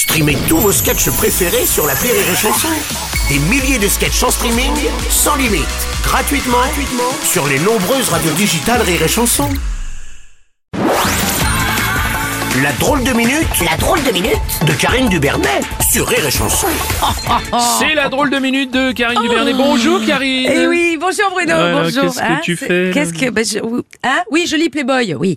Streamez tous vos sketchs préférés sur la Rire et Chanson. Des milliers de sketchs en streaming, sans limite, gratuitement, gratuitement sur les nombreuses radios digitales Rire et Chanson. La drôle de minute, la drôle de minute de Karine Dubernet sur Rire et Chanson. C'est la drôle de minute de Karine Duvernet. Bonjour Karine. Eh oui, bonjour Bruno, bonjour. qu'est-ce que Hein, tu c'est- fais Qu'est-ce que bah, je, hein? Oui, je lis Playboy, oui.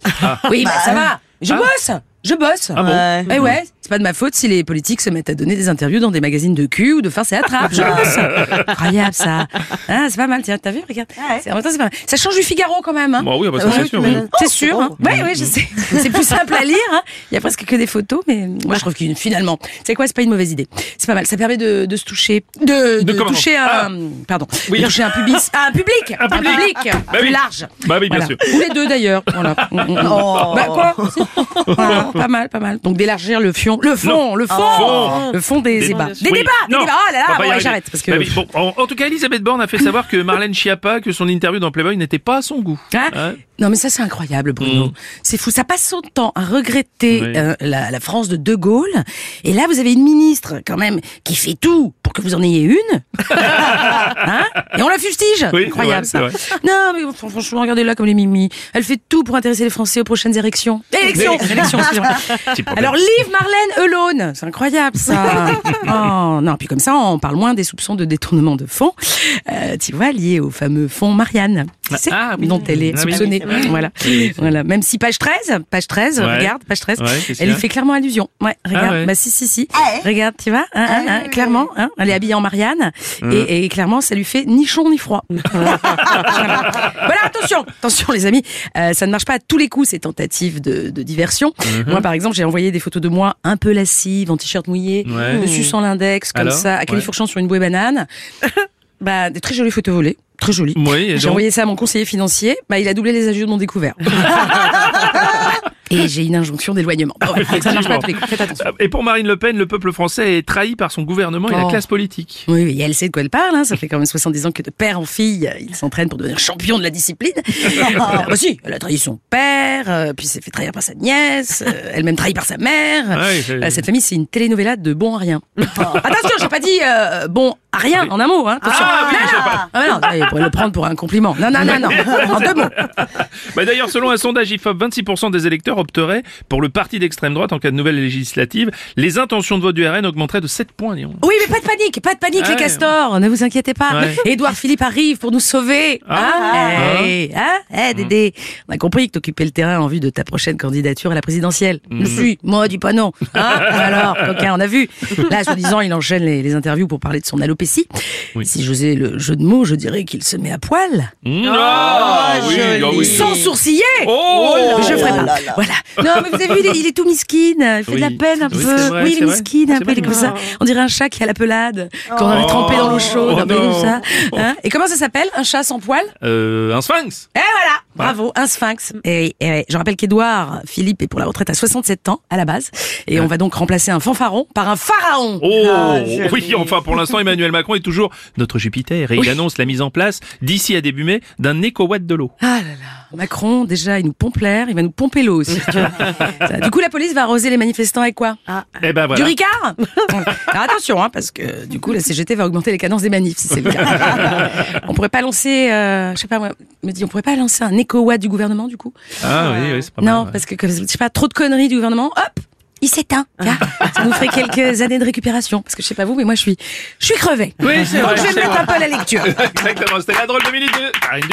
Oui, bah, ça va. Je Ah. bosse. Je bosse. Ah bon Eh ouais, c'est pas de ma faute si les politiques se mettent à donner des interviews dans des magazines de cul ou de farce et attrape. Je bosse. Incroyable ça. Hein, c'est pas mal, tiens, t'as vu, regarde. C'est- en même temps, c'est pas mal. Ça change du Figaro quand même. Hein. Bah oui, ah bah ça, Ouais, c'est sûr, oui. C'est sûr. Hein. Oui, oui, je sais. C'est plus simple à lire. Hein. Il y a presque que des photos, mais moi je trouve que finalement, c'est quoi, c'est pas une mauvaise idée. C'est pas mal. Ça permet de, de se toucher, de, de, comment toucher Ah. un, pardon, Oui. de toucher un public, un public, Un public. Bah plus oui. large. Bah oui, bien Voilà. sûr. Ou les deux d'ailleurs. Voilà. Mm. Bah quoi Pas mal, pas mal. Donc d'élargir le fion, le fond, le fond, Fond. le fond des Des- débats. Des Oui. débats, des Non. débats. Oh là là, bon, ouais, j'arrête parce que. Bah bon, en, en tout cas, Elisabeth Borne a fait savoir que Marlène Schiappa, que son interview dans Playboy n'était pas à son goût. Hein Hein non mais ça c'est incroyable Bruno. C'est fou. Ça passe son temps à regretter Oui. euh, la, la France de De Gaulle. Et là vous avez une ministre quand même qui fait tout pour que vous en ayez une. hein Et on la fustige. Oui, incroyable ça. Non mais fr- franchement regardez-là comme les mimi. Elle fait tout pour intéresser les Français aux prochaines élections. Élections. élections. Alors leave Marlène alone. C'est incroyable ça. oh non puis comme ça on parle moins des soupçons de détournement de fonds. Euh, tu vois liés au fameux fonds Marianne. Tu sais, Ah, oui. dont elle est Ah oui, soupçonnée. Voilà. Voilà. Même si page 13, page 13, Ouais. regarde, page 13, Ouais, qu'est-ce qu'il elle y fait clairement allusion. Ouais, regarde. ouais. Bah si, si, si. Regarde, tu vois, hein, hein, hein, clairement, hein, elle est habillée en Marianne, et, et clairement, ça lui fait ni chaud ni froid. voilà, attention, attention les amis, euh, ça ne marche pas à tous les coups ces tentatives de, de diversion. Mhm. Moi, par exemple, j'ai envoyé des photos de moi un peu lascive, en t-shirt mouillé, Ouais. dessus sans l'index, comme Alors ça, à Ouais. califourchant sur une bouée banane. bah, des très jolies photos volées. Très. Oui, et J'ai envoyé ça à mon conseiller financier. Bah, il a doublé les ajouts de mon découvert. Et j'ai une injonction d'éloignement. Bon, ouais, ça marche pas à tous les coups. Faites attention. Et pour Marine Le Pen, le peuple français est trahi par son gouvernement et la Oh. classe politique. Oui, oui, elle sait de quoi elle parle. Hein. Ça fait quand même 70 ans que de père en fille, il s'entraîne pour devenir champion de la discipline. bah si, elle a trahi son père, euh, puis s'est fait trahir par sa nièce, euh, elle-même trahie par sa mère. Ouais, c'est- Euh, cette famille, c'est une telenovela de bon à rien. Attention, j'ai pas dit euh, bon à rien en un mot. Hein. Attention. Ah, oui, non, non. pas. Ah, non, il pourrait le prendre pour un compliment. Non, non, non, non. En deux mots. Bah D'ailleurs, selon un sondage IFOP, 26% des électeurs opteraient pour le parti d'extrême droite en cas de nouvelle législative. Les intentions de vote du RN augmenteraient de 7 points, Léon. Oui, mais pas de panique, pas de panique, Ah les ouais. castors, ne vous inquiétez pas. Ouais. Édouard Philippe arrive pour nous sauver. Ah. hein Eh, hein Eh, Dédé, on a compris que t'occupais le terrain en vue de ta prochaine candidature à la présidentielle. Je suis, moi, dis pas non. Hein Alors, coquin, on a vu. Là, soi-disant, il enchaîne les, les interviews pour parler de son alopécie. Oui. Si j'osais le jeu de mots, je dirais qu'il se met à poil. Mmh. Ah, oui, ah oui. Sans sourciller Oh je ferai pas. Voilà. Non, mais vous avez vu, il est, il est tout miskin. Il fait Oui. de la peine un Oui, peu. vrai, oui, il est vrai. miskin un peu. Il est comme ça. On dirait un chat qui a la pelade. Qu'on avait trempé dans l'eau chaude. Oh un peu comme ça. Hein? Et comment ça s'appelle Un chat sans poil? Euh, un sphinx Et voilà. Bravo, un sphinx. Et, et je rappelle qu'Edouard Philippe est pour la retraite à 67 ans à la base. Et on va donc remplacer un fanfaron par un pharaon. Oh oui, enfin pour l'instant Emmanuel Macron est toujours notre Jupiter et il annonce la mise en place d'ici à début mai d'un éco-watt de l'eau. Ah là là, Macron, déjà, il nous pompe l'air, il va nous pomper l'eau aussi. tu vois. Ça, du coup, la police va arroser les manifestants avec quoi? Eh ben Du. Ricard? Alors attention, hein, parce que du coup, la CGT va augmenter les cadences des manifs, si c'est le cas. on pourrait pas lancer, euh, je sais pas moi, me ne pourrait pas lancer un éco-watt du gouvernement du coup? Ah oui, oui c'est pas mal. Non, parce que je sais pas, trop de conneries du gouvernement, hop il s'éteint. Ça nous ferait quelques années de récupération. Parce que je sais pas vous, mais moi je suis, je suis crevé. Oui, c'est vrai. je vais mettre un peu la lecture. Exactement. C'était la drôle de minute de Karine